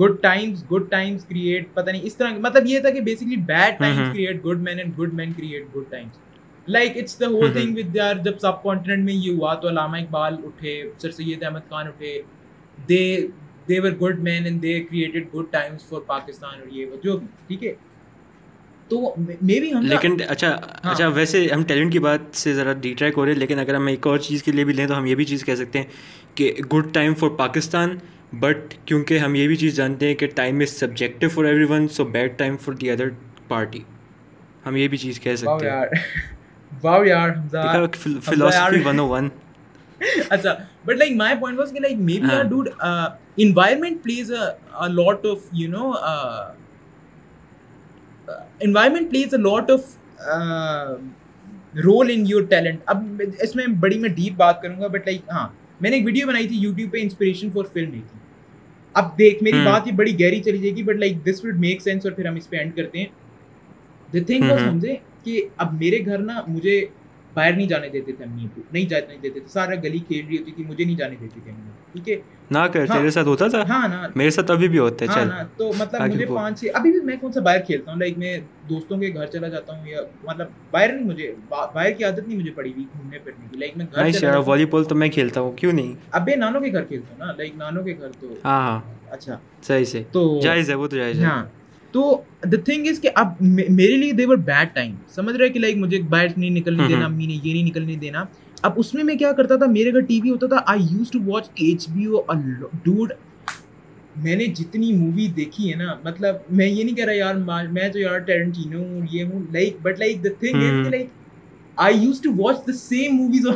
good times good times create پتہ نہیں اس طرح مطلب یہ تھا کہ basically bad times create good men and good men create good times like it's the whole thing with یار جب سب کانٹیننٹ میں یہ ہوا تو علامہ اقبال اٹھے سر سید احمد خان اٹھے۔ They they were good men and they created good times for Pakistan اور یہ وہ جو بھی ٹھیک ہے؟ تو مے بی ہم لیکن اچھا ہاں۔ اچھا ویسے ہم ٹیلنٹ کی بات سے ذرا ڈی ٹریک ہو رہے ہیں لیکن اگر ہم ایک اور چیز کے لیے بھی لیں تو ہم یہ بھی چیز کہہ سکتے ہیں کہ good time for Pakistan but کیونکہ ہم یہ بھی چیز جانتے ہیں کہ time is subjective for everyone so bad time for the other party ہم یہ بھی چیز کہہ سکتے ہیں۔ ون اچھا but like my point was کہ like maybe are dude environment plays lot of you know environment plays a lot of role in your talent اب اس میں بڑی میں ڈیپ بات کروں گا بٹ لائک ہاں میں نے ایک ویڈیو بنائی تھی یوٹیوب پہ انسپریشن فار فلم میکنگ اب دیکھ میری۔ بات یہ بڑی گہری چلی جائے گی but like this would make sense اور پھر ہم اس پہ اینڈ کرتے ہیں دا تھنگ واز۔ سمجھے کہ اب میرے گھر نا مجھے باہر نہیں جانے دیتے تھے امی ابو نہیں جانے دیتے تھے سارا گلی کھیل رہی ہوتی تھی مجھے نہیں جانے دیتے تھے امی ابو ٹھیک ہے؟ نہ کر ہاں۔ تیرے ساتھ ہوتا تھا؟ ہاں نا میرے ساتھ ابھی بھی ہوتا ہے ہاں چل۔ تو مطلب مجھے۔ پانچ چھ ابھی بھی میں کون سا باہر کھیلتا ہوں؟ لائک میں دوستوں کے گھر چلا جاتا ہوں یا مطلب باہر نہیں مجھے با- باہر کی عادت نہیں مجھے پڑی ہوئی گھومنے پھرنے کی۔ لائک میں گھر چلا والی بال تو میں کھیلتا ہوں کیوں نہیں؟ ابے نانوں کے گھر کھیلتا ہوں نا لائک نانوں کے گھر تو۔ ہاں ہاں۔ اچھا۔ صحیح سے تو جائز ہے وہ تو جائز ہے۔ ہاں۔ تو دا تھنگ از کہ اب میرے لیے دیور بیڈ ٹائم سمجھ رہے کہ لائک مجھے باہر نہیں نکلنے دینا۔ امی نے یہ نہیں نکلنے دینا اب اس میں میں کیا کرتا تھا میرے گھر ٹی وی ہوتا تھا I used to watch H B O dude میں نے جتنی مووی دیکھی ہے نا مطلب میں یہ نہیں کہہ رہا یار میں تو یار ٹیرنٹینو ہوں یہ ہوں like but like the thing is. کہ like I used to watch the same movies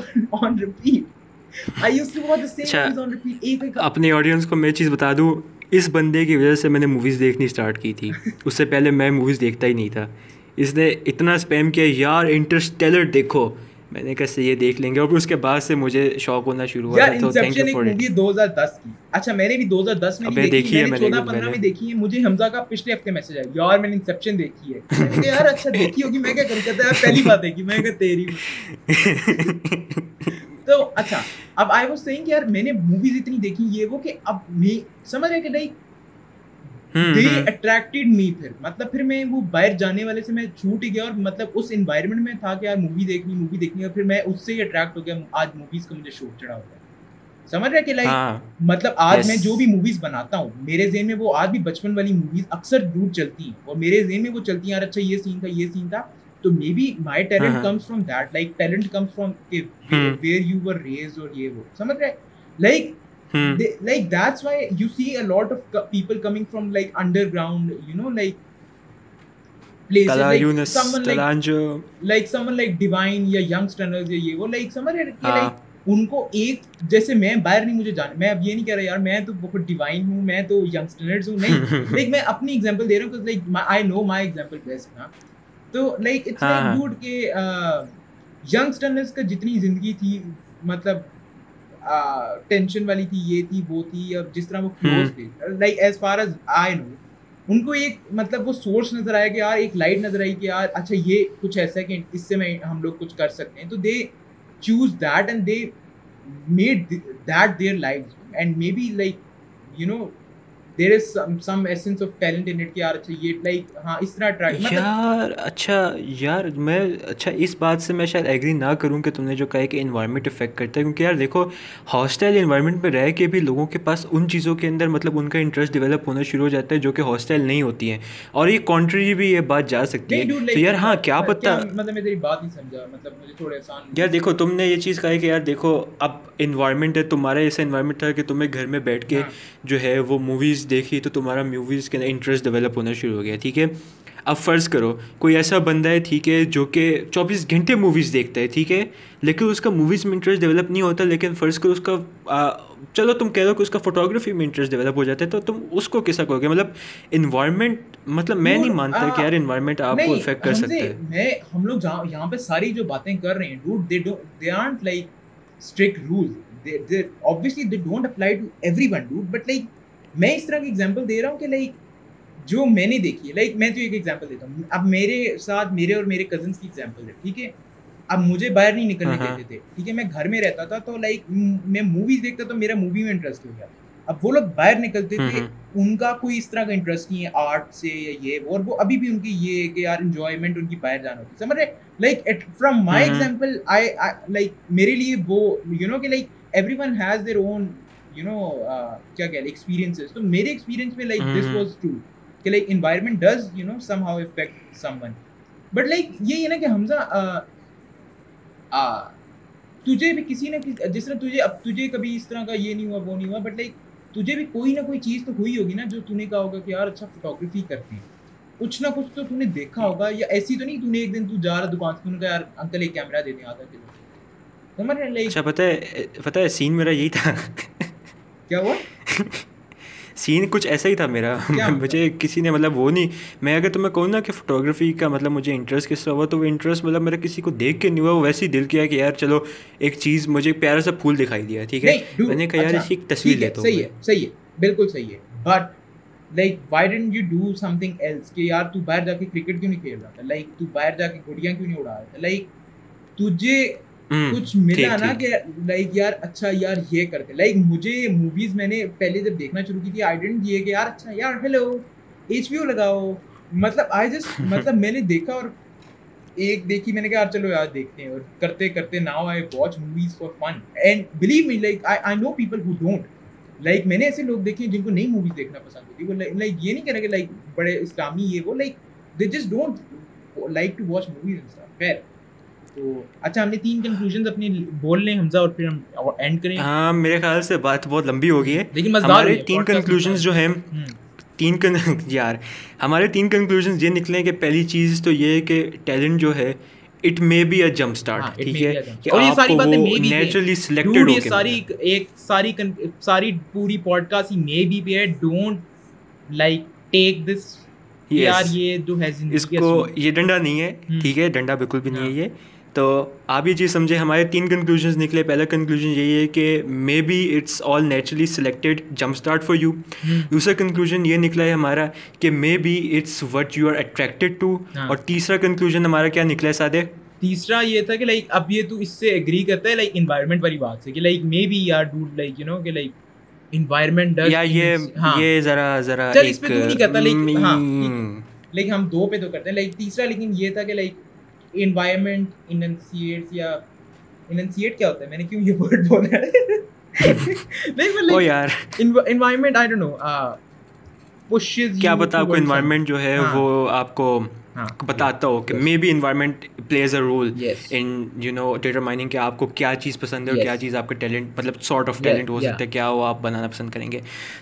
on repeat I used to watch the same movies on repeat ایک ایک اپنے آڈینس کو میں چیز بتا دوں اس بندے کی وجہ سے میں نے موویز دیکھنی اسٹارٹ کی تھی۔ اس سے پہلے میں موویز دیکھتا ہی نہیں تھا۔ اس نے اتنا اسپیم کیا یار انٹرسٹیلر دیکھو. میں نے کہا یہ دیکھ لیں گے. اور اس کے بعد سے مجھے شوق ہونا شروع ہوا تو تھینک یو فار مووی دو ہزار دس کی۔ اچھا میں نے بھی دو ہزار دس میں دیکھی ہے میں میں نے چودہ پندرہ میں۔ دیکھی ہے مجھے حمزہ کا پچھلے ہفتے میسج آیا یار میں نے انسیپشن دیکھی ہے. میں یار اچھا دیکھی ہوگی میں کیا کروں؟ کہتا ہے پہلی بات دیکھی میں نے کہا تیری تو اچھا اب آئی واز سیئنگ یار میں نے موویز اتنی دیکھی یہ وہ کہ اب میں سمجھ رہے کہ دے می پھر۔ مطلب پھر میں وہ باہر جانے والے سے میں چھوٹ ہی گیا اور مطلب اس انوائرمنٹ میں تھا کہ یار مووی دیکھنی مووی دیکھنی اور پھر میں اس سے ہی اٹریکٹ ہو گیا۔ آج موویز کا مجھے شوق چڑھا ہوتا ہے۔ سمجھ رہے کہ لائک ہاں۔ مطلب آج. میں جو بھی موویز بناتا ہوں میرے ذہن میں وہ آج بھی بچپن والی موویز اکثر دور چلتی ہیں۔ اور میرے ذہن میں وہ چلتی ہیں یار اچھا یہ سین تھا یہ سین تھا۔ تو maybe my talent. Comes from that like talent comes from. Where you were raised اور یہ وہ سمجھ رہے؟ Like like that's why you see a lot of co- people coming from like underground you know like places تلا like Younis someone like تلانجو like someone like divine یا young stunners یا یہ وہ like سمجھ رہے؟ کہ ہاں۔ like ان کو ایک جیسے میں باہر نہیں مجھے جان میں اب یہ نہیں کہہ رہا یار میں تو بہت ڈیوائن ہوں میں تو ینگ اسٹینڈرڈز ہوں نہیں۔ لائک میں اپنی ایگزامپل دے رہا ہوں like I know my example best نا۔ تو لائک اٹس لائک۔ ڈوڈ کہ ینگ اسٹینڈرڈز کا جتنی زندگی تھی مطلب ٹینشن والی تھی یہ تھی وہ تھی اب جس طرح وہ کلوز تھے۔ Like as far as I know ان کو ایک مطلب وہ سورس نظر آیا کہ یار ایک لائٹ نظر آئی کہ یار اچھا یہ کچھ ایسا ہے کہ اس سے میں ہم لوگ کچھ کر سکتے ہیں۔ تو they choose that and they made that their life and maybe like you know there is some essence of talent in it کہ یار اچھا یہ لائک ہاں اس طرح ٹرائی یار اچھا یار میں اچھا اس بات سے میں شاید ایگری نہ کروں کہ تم نے جو کہا کہ انوائرمنٹ افیکٹ کرتا ہے کیونکہ یار دیکھو ہاسٹائل انوائرمنٹ میں رہ کے بھی لوگوں کے پاس ان چیزوں کے اندر مطلب ان کا انٹرسٹ ڈیولپ ہونا شروع ہو جاتا ہے جو کہ ہاسٹائل نہیں ہوتی ہیں اور یہ کانٹری بھی یہ بات جا سکتی ہے تو یار ہاں کیا پتہ مطلب میں تیری بات نہیں سمجھا مطلب مجھے تھوڑے آسان یار دیکھو تم نے یہ چیز کہا ہے کہ یار دیکھو اب انوائرمنٹ ہے تمہارا ایسا انوائرمنٹ تھا کہ تمہیں گھر میں بیٹھ کے۔ جو ہے وہ موویز دیکھی تو تمہارا موویز کے اندر انٹرسٹ ڈیولپ ہونا شروع ہو گیا ٹھیک ہے؟ اب فرض کرو کوئی ایسا بندہ ہے ٹھیک ہے جو کہ چوبیس گھنٹے موویز دیکھتا ہے ٹھیک ہے؟ لیکن اس کا موویز میں انٹرسٹ ڈیولپ نہیں ہوتا لیکن فرض کرو اس کا آ، چلو تم کہہ رہو کہ اس کا فوٹوگرافی میں انٹرسٹ ڈیولپ ہو جاتا ہے تو تم اس کو کیسا کہو گے؟ مطلب انوائرمنٹ مطلب میں نہیں مانتا کہ یار انوائرمنٹ آپ کو افیکٹ کر سکتا سے ہے۔ میں ہم لوگ یہاں پہ ساری جو باتیں کر رہے ہیں dude they they aren't like strict rule obviously they don't apply to everyone dude but like میں اس طرح کی ایگزامپل دے رہا ہوں کہ لائک جو میں نے دیکھی ہے. لائک میں تو ایک ایگزامپل دیتا ہوں. اب میرے ساتھ میرے اور میرے کزنس کی ایگزامپل ہے. ٹھیک ہے؟ اب مجھے باہر نہیں نکلنے ہاں، ہاں۔ دیتے تھے. ٹھیک ہے؟ میں گھر میں رہتا تھا تو لائک میں موویز دیکھتا تو میرا مووی میں انٹرسٹ ہو گیا. اب وہ لوگ باہر نکلتے ہوں، تھے۔ ان کا کوئی اس طرح کا انٹرسٹ نہیں ہے آرٹ سے یا یہ اور وہ ابھی بھی ان کی یہ ہے کہ یار انجوائمنٹ ان کی باہر جانا ہوتی ہے. سمجھ رہے؟ Like from my. Example I like میرے لیے وہ یو نو کہ like everyone has their own you know کیا کہہ ایکسپیرینسز تو میرے ایکسپیرینس میں لائک دس۔ واز ٹرو کہ like environment does you know somehow affect someone but like یہ ہے نا کہ حمزہ تجھے بھی کسی نہ کسی جس طرح تجھے اب تجھے کبھی اس طرح کا یہ نہیں ہوا وہ نہیں ہوا بٹ لائک تجھے بھی کوئی نہ کوئی چیز تو ہوئی ہوگی نا جو تو نے کہا ہوگا کہ یار اچھا فوٹوگرافی کرتے ہیں۔ کچھ نہ کچھ تو تو نے دیکھا ہوگا یا ایسی تو نہیں تو نے ایک دن تو جا رہا دکان سے کہا یار انکل ایک کیمرہ دے دیں آدھا کلو۔ رہے اچھا پتہ ہے پتہ ہے سین میرا یہی تھا۔ کیا ہوا؟ سین کچھ ایسا ہی تھا میرا. مجھے کسی نے مطلب وہ نہیں. میں اگر تمہیں کہوں نا کہ فوٹوگرافی کا مطلب مجھے انٹرسٹ کس طرح ہوا تو وہ انٹرسٹ مطلب میرا کسی کو دیکھ کے نہیں ہوا وہ ویسے ہی دل کیا کہ یار چلو ایک چیز مجھے پیارا سا پھول دکھائی دیا ٹھیک ہے؟ میں نے کہا یار اچھا، اس کی ایک تصویر لیتا صحیح ہوں ہے صحیح ہے بالکل صحیح ہے but like why didn't you do something else کہ یار تو باہر جا کے کرکٹ کیوں نہیں کھیل رہا تھا؟ لائک تو باہر جا کے گڑیاں کیوں نہیں اڑا رہا تھا لائک تجھے کچھ ملا نا کہ لائک یار اچھا یار یہ کرتے۔ لائک مجھے موویز میں نے پہلے جب دیکھنا شروع کی تھی آئی ڈنٹ یہ کہ یار اچھا یار ہیلو ایچ پی او لگاؤ۔ مطلب آئی جسٹ مطلب میں نے دیکھا اور ایک دیکھی میں نے کہا چلو یار دیکھتے ہیں۔ اور کرتے کرتے now I watch movies for fun and believe me like I know people who don't like میں نے ایسے لوگ دیکھے جن کو نئی موویز دیکھنا پسند ہوتی۔ وہ لائک یہ نہیں کہنا کہ لائک بڑے اسلامی یہ وہ like they just don't like to watch movies خیر۔ تو اچھا ہم نے تین کنکلوژن اپنی بول لیں حمزہ اور پھر ہم اینڈ کریں۔ ہاں میرے خیال سے بات بہت لمبی ہو گئی ہے۔ لیکن ہمارے تین کنکلوژنس جو ہیں تین کن یار ہمارے تین کنکلوژنس یہ نکلے کہ پہلی چیز تو یہ ہے کہ ٹیلنٹ جو ہے it may be a jump start ٹھیک ہے؟ اور یہ ساری باتیں نیچرلی سلیکٹڈ ہو ساری ایک ساری ساری پوری پوڈ کاسٹ ہی مے بی پہ ہے۔ ڈونٹ لائک ٹیک دس یار یہ جو ہے اس کو یہ ڈنڈا نہیں ہے ٹھیک ہے ڈنڈا بالکل بھی نہیں ہے یہ۔ تو آپ یہ چیز سمجھے ہمارے تین کنکلوژنس نکلے۔ پہلا کنکلوژن یہی ہے کہ maybe it's all naturally selected jump start for you دوسرا کنکلوژن یہ نکلا ہے ہمارا کہ maybe it's what you are attracted to اور تیسرا کنکلوژن ہمارا کیا نکلا ہے سادے؟ تیسرا یہ تھا کہ لائک اب یہ تو اس سے اگری کرتا ہے لائک انوائرمنٹ والی بات سے کہ لائک مے بی یار ڈوڈ لائک یو نو کہ لائک انوائرمنٹ یا یہ ہاں۔ یہ ذرا ذرا چل اس پہ تو نہیں کرتا لائک ہاں۔ لائک ہم دو پہ تو کرتے ہیں۔ لائک تیسرا لیکن یہ تھا کہ لائک انوائرمنٹ اننسیٹس یا اننسیٹ کیا ہوتا ہے؟ میں نے کیوں یہ ورڈ بولا ہے؟ نہیں او یار۔ Environment I don't know pushes کیا آپ کو انوائرمنٹ جو ہے ہاں۔ وہ آپ کو ہاں۔ بتاتا ہو کہ may be environment plays a role in you know determining کہ آپ کو کیا چیز پسند ہے اور کیا چیز آپ کا ٹیلنٹ مطلب سارٹ آف ٹیلنٹ ہو سکتا ہے کیا وہ آپ بنانا پسند کریں گے۔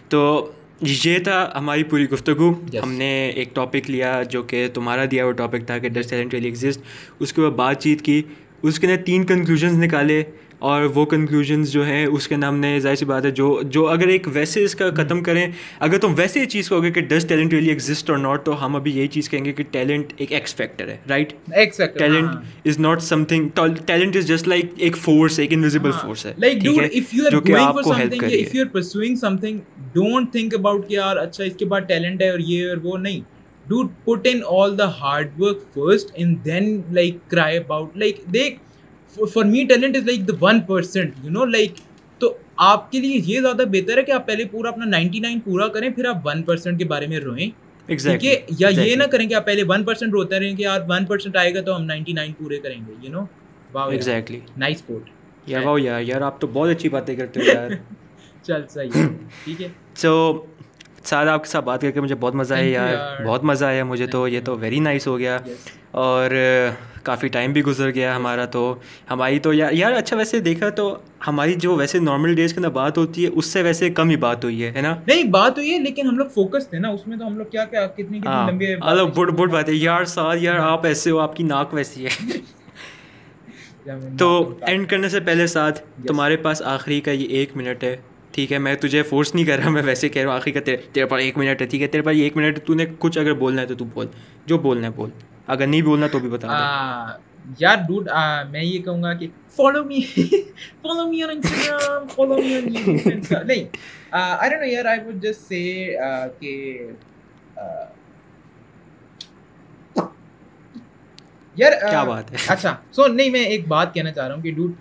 تو یہ تھا ہماری پوری گفتگو۔ ہم نے ایک ٹاپک لیا جو کہ تمہارا دیا ہوا ٹاپک تھا کہ ڈس ٹیلنٹ ریلی ایگزسٹ اس کے بعد بات چیت کی۔ اس کے اندر تین کنکلوژنس نکالے۔ اور وہ کنکلوژنس جو ہیں اس کے نام نے ظاہر سی بات ہے جو جو اگر ایک ویسے اس کا ختم کریں اگر تم ویسے یہ چیز کہو گے کہ ڈس ٹیلنٹ ریلی ایگزسٹ اور ناٹ تو ہم ابھی یہی چیز کہیں گے کہ ٹیلنٹ ایک ایکس فیکٹر ہے right talent is not something talent is just like ایک فورس ایک انویزیبل فورس ہے جو کہ آپ کو ہیلپ کر رہی ہے ڈونٹ تھنک اباؤٹ کہ یار اچھا اس کے بعد ٹیلنٹ ہے اور یہ اور وہ نہیں۔ Do put in all the hard work first and then like cry about like دیکھ۔ For me talent is like the one percent you know like تو آپ کے لیے یہ زیادہ بہتر ہے کہ آپ پہلے پورا اپنا نائنٹی نائن پورا کریں پھر آپ ون پرسینٹ کے بارے میں روئیں۔ یا یہ نہ کریں کہ آپ پہلے ون پرسینٹ روتے رہیں کہ یار ون پرسینٹ آئے گا تو ہم نائنٹی نائن پورے کریں گے you know exactly nice quote wow یار یار آپ تو بہت اچھی باتیں کرتے ہو یار۔ چل صحیح ٹھیک ہے۔ سو سارا آپ کے ساتھ بات کر کے مجھے بہت مزہ آیا یار۔ بہت مزہ آیا مجھے تو یہ تو ویری نائس ہو گیا۔ اور کافی ٹائم بھی گزر گیا ہمارا تو ہماری تو یار یار اچھا ویسے دیکھا تو ہماری جو ویسے نارمل ڈیز کے اندر بات ہوتی ہے اس سے ویسے کم ہی بات ہوئی ہے نا؟ نہیں بات ہوئی ہے لیکن ہم لوگ فوکس تھے نا اس میں تو ہم لوگ کیا کیا کتنی کتنی لمبی الگ بڑ بڑ بات ہے۔ یار ساتھ یار آپ ایسے ہو آپ کی ناک ویسی ہے۔ تو اینڈ کرنے سے پہلے ساتھ تمہارے پاس آخری کا یہ ایک منٹ ہے ٹھیک ہے؟ میں تجھے فورس نہیں کر رہا میں ویسے کہہ رہا ہوں آخری کا تیرے پاس ایک منٹ ہے ٹھیک ہے؟ تیرے پاس ایک منٹ تو نے کچھ اگر بولنا ہے تو تو بول۔ جو بولنا ہے بول۔ اگر نہیں بولنا تو بھی بتا یار ڈوڈ میں یہ کہوں گا کہ follow me follow me on Instagram follow me on نہیں آئی ڈونٹ نو یار آئی وڈ جسٹ سے کہ یار کیا بات ہے؟ اچھا سو نہیں میں ایک بات کہنا چاہ رہا ہوں کہ ڈوڈ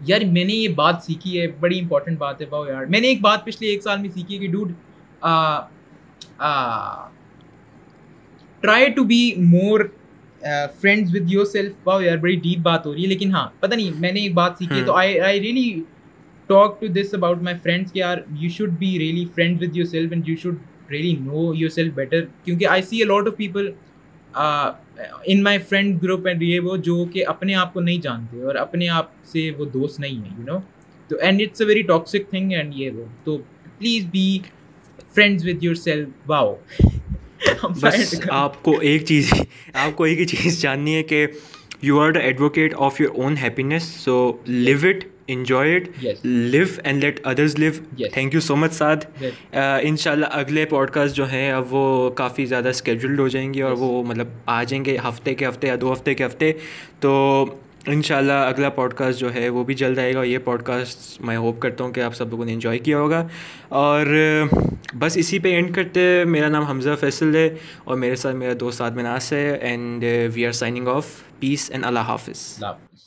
یار میں نے یہ بات سیکھی ہے بڑی امپورٹنٹ بات ہے باؤ یار۔ میں نے ایک بات پچھلے ایک سال میں سیکھی ہے کہ dude try to be more friends with yourself باؤ یار بڑی ڈیپ بات ہو رہی ہے لیکن ہاں پتہ نہیں میں نے ایک بات سیکھی تو I I really talk to this about my friends کہ یار you should be really friend with yourself and you should really know yourself better کیونکہ I see a lot of people in my friend group and یہ وہ جو کہ اپنے آپ کو نہیں جانتے اور اپنے آپ سے وہ دوست نہیں ہیں یو نو تو and it's a very toxic thing and یہ وہ تو please be friends with yourself wow بس آپ کو ایک چیز آپ کو ایک ہی چیز جاننی ہے کہ you are the advocate of your own happiness so live it enjoy it live and let others live thank you so much Saad ان شاء اللہ اگلے پوڈ کاسٹ جو ہیں اب وہ کافی زیادہ اسکیڈولڈ ہو جائیں گے اور وہ مطلب آ جائیں گے ہفتے کے ہفتے یا دو ہفتے کے ہفتے تو ان شاء اللہ اگلا پوڈ کاسٹ جو ہے وہ بھی جلد آئے گا یہ پوڈ کاسٹ میں ہوپ کرتا ہوں کہ آپ سب لوگوں نے انجوائے کیا ہوگا۔ اور بس اسی پہ اینڈ کرتے میرا نام حمزہ فیصل ہے اور میرے ساتھ میرا دوست آدمناس ہے۔ And we are signing off peace and اللہ حافظ اللہ حافظ۔